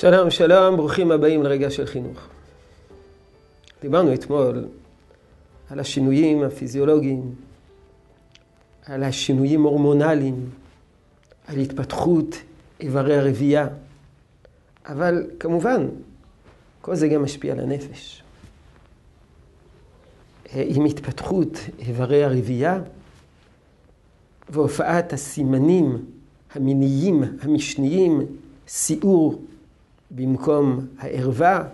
שלום, שלום, ברוכים הבאים לרגע של חינוך. דיברנו אתמול על השינויים הפיזיולוגיים, על השינויים הורמונליים, על התפתחות איברי הרבייה, אבל כמובן, כל זה גם משפיע על הנפש. עם התפתחות איברי הרבייה והופעת הסימנים המיניים המשניים, סיעור במקום הערווה,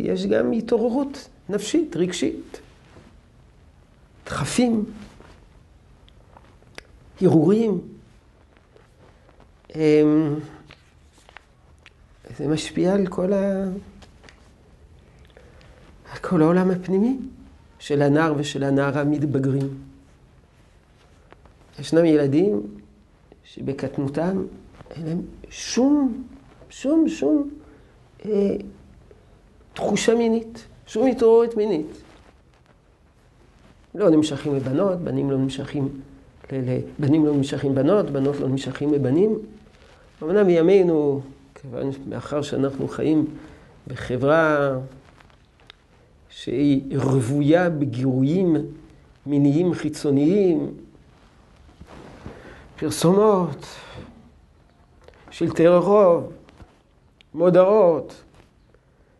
יש גם התעוררות נפשית, רגשית. דחפים, הרהורים. זה משפיע על כל, ה... על כל העולם הפנימי של הנער ושל הנערה המתבגרים. ישנם ילדים שבקטנותם אין להם שום, שום, שום אה, תחושה מינית, שום התעוררות מינית. לא נמשכים לבנות, בנים לא נמשכים, ל, לא נמשכים בנות, בנות לא נמשכים לבנים. אמנם בימינו, כיוון מאחר שאנחנו חיים בחברה שהיא רוויה בגירויים מיניים חיצוניים, פרסומות, שלטי רחוב, מודעות,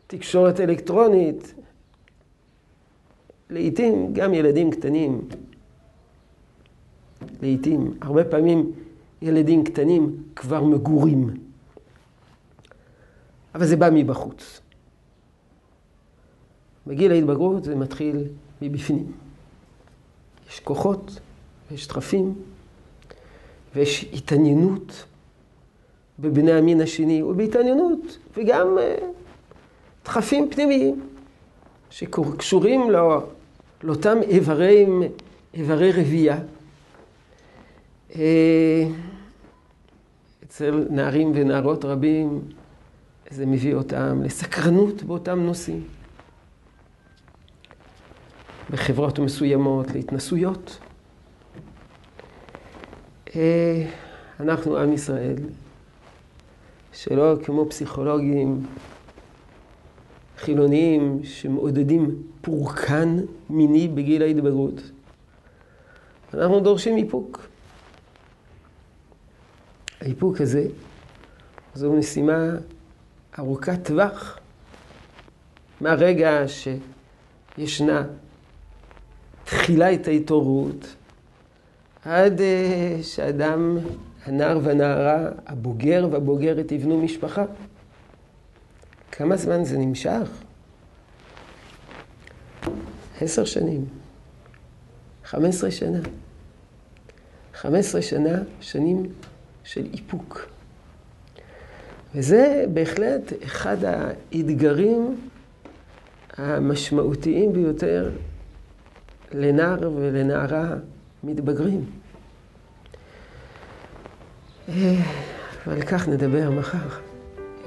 תקשורת אלקטרונית, לעתים גם ילדים קטנים, לעתים, הרבה פעמים ילדים קטנים כבר מגורים. אבל זה בא מבחוץ. בגיל ההתבגרות זה מתחיל מבפנים. יש כוחות, ויש דחפים, ויש התעניינות בבני המין השני, ובהתעניינות, וגם דחפים פנימיים שקשורים לא, לאותם איברי, איברי רבייה. אצל נערים ונערות רבים זה מביא אותם לסקרנות באותם נושאים. בחברות מסוימות, להתנסויות. אנחנו עם ישראל, שלא כמו פסיכולוגים חילוניים שמעודדים פורקן מיני בגיל ההתבגרות. אנחנו דורשים איפוק. האיפוק הזה זו משימה ארוכת טווח מהרגע שישנה תחילת ההתעוררות עד שאדם, הנער והנערה, הבוגר והבוגרת יבנו משפחה. כמה זמן זה נמשך? עשר שנים, חמש עשרה שנה. חמש עשרה שנה, שנים של איפוק. וזה בהחלט אחד האתגרים המשמעותיים ביותר לנער ולנערה מתבגרים. ועל כך נדבר מחר.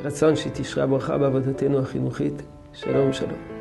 רצון שתשרה ברכה בעבודתנו החינוכית. שלום שלום.